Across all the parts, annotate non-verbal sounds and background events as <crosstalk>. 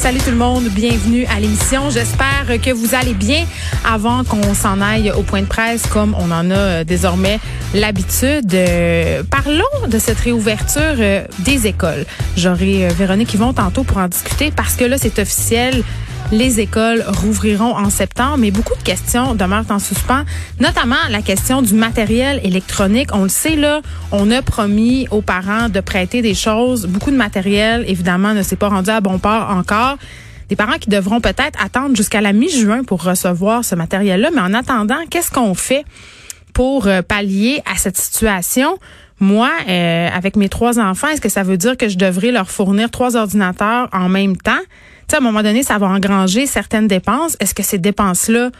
Salut tout le monde, bienvenue à l'émission. J'espère que vous allez bien avant qu'on s'en aille au point de presse comme on en a euh, désormais l'habitude. Euh, parlons de cette réouverture euh, des écoles. J'aurai Véronique Yvon tantôt pour en discuter parce que là c'est officiel les écoles rouvriront en septembre, mais beaucoup de questions demeurent en suspens, notamment la question du matériel électronique. On le sait, là, on a promis aux parents de prêter des choses. Beaucoup de matériel, évidemment, ne s'est pas rendu à bon port encore des parents qui devront peut-être attendre jusqu'à la mi-juin pour recevoir ce matériel-là. Mais en attendant, qu'est-ce qu'on fait pour euh, pallier à cette situation? Moi, euh, avec mes trois enfants, est-ce que ça veut dire que je devrais leur fournir trois ordinateurs en même temps? à un moment donné, ça va engranger certaines dépenses. Est-ce que ces dépenses-là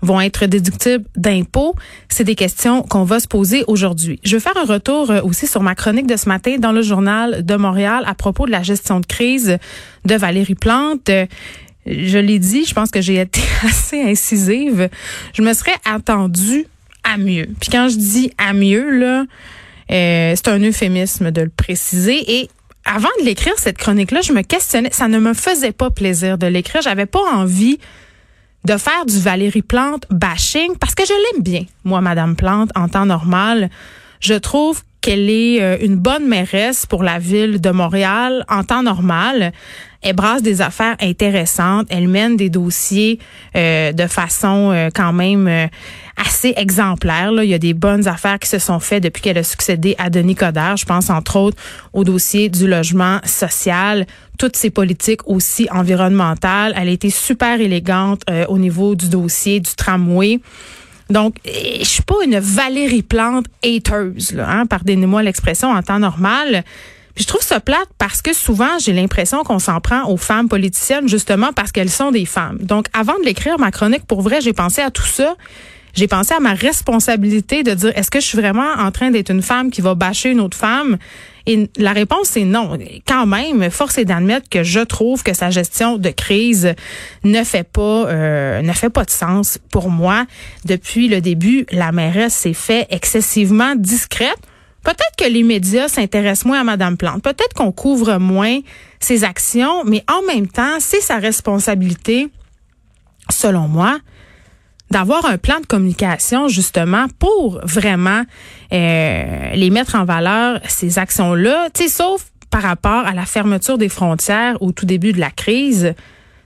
vont être déductibles d'impôts? C'est des questions qu'on va se poser aujourd'hui. Je veux faire un retour euh, aussi sur ma chronique de ce matin dans le journal de Montréal à propos de la gestion de crise de Valérie Plante. Je l'ai dit, je pense que j'ai été <laughs> assez incisive. Je me serais attendue à mieux. Puis quand je dis à mieux, là, euh, c'est un euphémisme de le préciser. Et avant de l'écrire, cette chronique-là, je me questionnais. Ça ne me faisait pas plaisir de l'écrire. J'avais pas envie de faire du Valérie Plante bashing parce que je l'aime bien, moi, Madame Plante, en temps normal. Je trouve qu'elle est euh, une bonne mairesse pour la ville de Montréal en temps normal. Elle brasse des affaires intéressantes. Elle mène des dossiers euh, de façon euh, quand même assez exemplaire. Là. Il y a des bonnes affaires qui se sont faites depuis qu'elle a succédé à Denis Coderre. Je pense entre autres au dossier du logement social, toutes ces politiques aussi environnementales. Elle a été super élégante au niveau du dossier du tramway. Donc, je suis pas une Valérie Plante hateuse, là, hein, pardonnez-moi l'expression en temps normal. Je trouve ça plate parce que souvent, j'ai l'impression qu'on s'en prend aux femmes politiciennes justement parce qu'elles sont des femmes. Donc, avant de l'écrire, ma chronique, pour vrai, j'ai pensé à tout ça j'ai pensé à ma responsabilité de dire est-ce que je suis vraiment en train d'être une femme qui va bâcher une autre femme? Et la réponse est non. Quand même, force est d'admettre que je trouve que sa gestion de crise ne fait pas euh, ne fait pas de sens pour moi. Depuis le début, la mairesse s'est fait excessivement discrète. Peut-être que les médias s'intéressent moins à Madame Plante. Peut-être qu'on couvre moins ses actions, mais en même temps, c'est sa responsabilité, selon moi, d'avoir un plan de communication justement pour vraiment euh, les mettre en valeur ces actions-là, tu sais, sauf par rapport à la fermeture des frontières au tout début de la crise,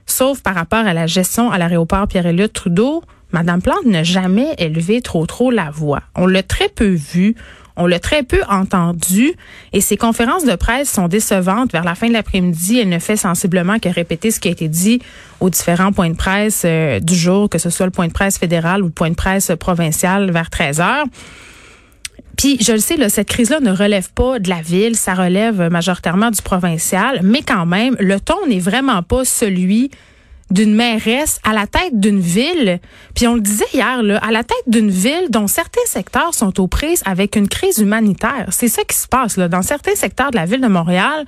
sauf par rapport à la gestion à l'aéroport Pierre-Éliott Trudeau, Madame Plante n'a jamais élevé trop trop la voix. On l'a très peu vu. On l'a très peu entendu et ses conférences de presse sont décevantes. Vers la fin de l'après-midi, elle ne fait sensiblement que répéter ce qui a été dit aux différents points de presse euh, du jour, que ce soit le point de presse fédéral ou le point de presse provincial vers 13 heures. Puis je le sais, cette crise-là ne relève pas de la ville, ça relève majoritairement du provincial, mais quand même, le ton n'est vraiment pas celui d'une mairesse à la tête d'une ville, puis on le disait hier, là, à la tête d'une ville dont certains secteurs sont aux prises avec une crise humanitaire. C'est ça qui se passe. Là. Dans certains secteurs de la ville de Montréal,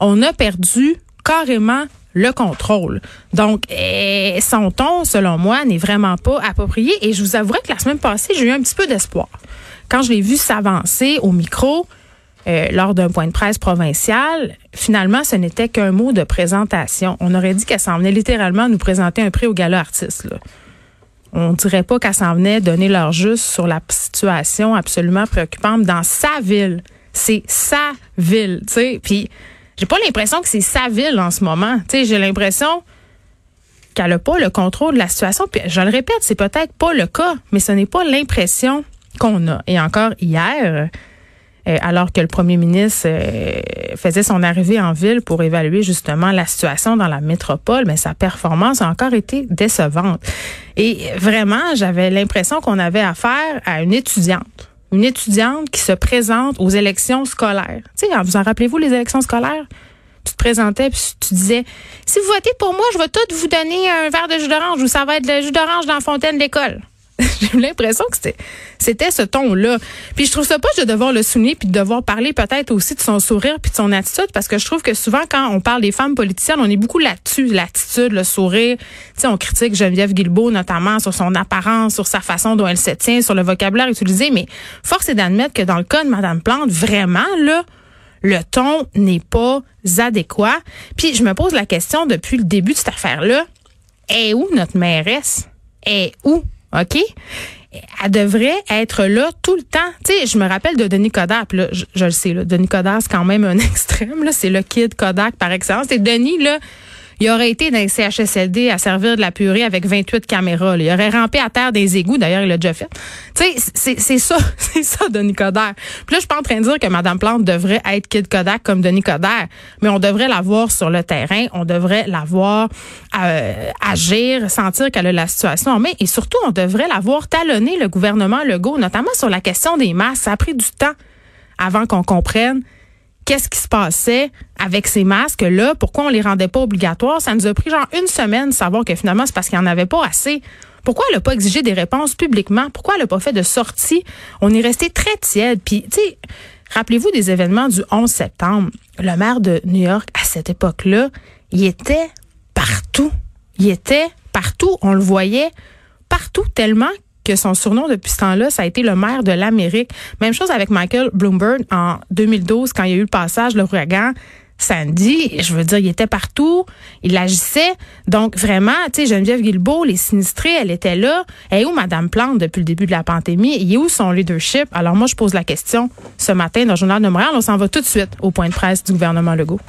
on a perdu carrément le contrôle. Donc, eh, son ton, selon moi, n'est vraiment pas approprié. Et je vous avouerai que la semaine passée, j'ai eu un petit peu d'espoir. Quand je l'ai vu s'avancer au micro, euh, lors d'un point de presse provincial, finalement, ce n'était qu'un mot de présentation. On aurait dit qu'elle s'en venait littéralement nous présenter un prix au gala artiste. Là. On dirait pas qu'elle s'en venait donner leur juste sur la situation absolument préoccupante dans sa ville. C'est sa ville, tu sais. Puis j'ai pas l'impression que c'est sa ville en ce moment. Tu sais, j'ai l'impression qu'elle n'a pas le contrôle de la situation. Puis je le répète, c'est peut-être pas le cas, mais ce n'est pas l'impression qu'on a. Et encore hier, alors que le premier ministre euh, faisait son arrivée en ville pour évaluer justement la situation dans la métropole, mais sa performance a encore été décevante. Et vraiment, j'avais l'impression qu'on avait affaire à une étudiante. Une étudiante qui se présente aux élections scolaires. Tu vous en rappelez-vous les élections scolaires? tu te présentais puis tu disais si vous votez pour moi, je vais tout vous donner un verre de jus d'orange ou ça va être le jus d'orange dans la fontaine de l'école. <laughs> j'ai eu l'impression que c'était, ce ton-là. Puis je trouve ça pas de devoir le souligner puis de devoir parler peut-être aussi de son sourire puis de son attitude parce que je trouve que souvent quand on parle des femmes politiciennes, on est beaucoup là-dessus, l'attitude, le sourire. Tu sais, on critique Geneviève Guilbeault notamment sur son apparence, sur sa façon dont elle se tient, sur le vocabulaire utilisé, mais force est d'admettre que dans le cas de Madame Plante, vraiment là, le ton n'est pas adéquat. Puis je me pose la question depuis le début de cette affaire-là, est où notre mairesse? Est où? OK? Elle devrait être là tout le temps. Tu sais, je me rappelle de Denis Kodak, là, je, le sais, là, Denis Kodak, c'est quand même un <laughs> extrême, c'est le kid Kodak par excellence. Et Denis, là, il aurait été dans les CHSLD à servir de la purée avec 28 caméras. Il aurait rampé à terre des égouts. D'ailleurs, il l'a déjà fait. Tu sais, c'est ça, <laughs> c'est ça, Denis Coderre. Puis là, je suis pas en train de dire que Mme Plante devrait être Kid Kodak comme Denis Coderre, mais on devrait la voir sur le terrain. On devrait la voir euh, agir, sentir qu'elle a la situation en main. Et surtout, on devrait la voir talonner le gouvernement Legault, notamment sur la question des masques. Ça a pris du temps avant qu'on comprenne qu'est-ce qui se passait avec ces masques-là, pourquoi on les rendait pas obligatoires? Ça nous a pris genre une semaine de savoir que finalement, c'est parce qu'il n'y en avait pas assez. Pourquoi elle n'a pas exigé des réponses publiquement? Pourquoi elle n'a pas fait de sortie? On est resté très tiède. Puis, tu sais, rappelez-vous des événements du 11 septembre. Le maire de New York, à cette époque-là, il était partout. Il était partout. On le voyait partout tellement que son surnom depuis ce temps-là, ça a été le maire de l'Amérique. Même chose avec Michael Bloomberg en 2012 quand il y a eu le passage, l'ouragan. Sandy, je veux dire, il était partout, il agissait. Donc vraiment, tu sais, Geneviève Guilbeault, les sinistrés, elle était là. Et où Madame Plante depuis le début de la pandémie? Et où son leadership? Alors moi, je pose la question ce matin dans le Journal de Montréal. On s'en va tout de suite au point de presse du gouvernement Legault.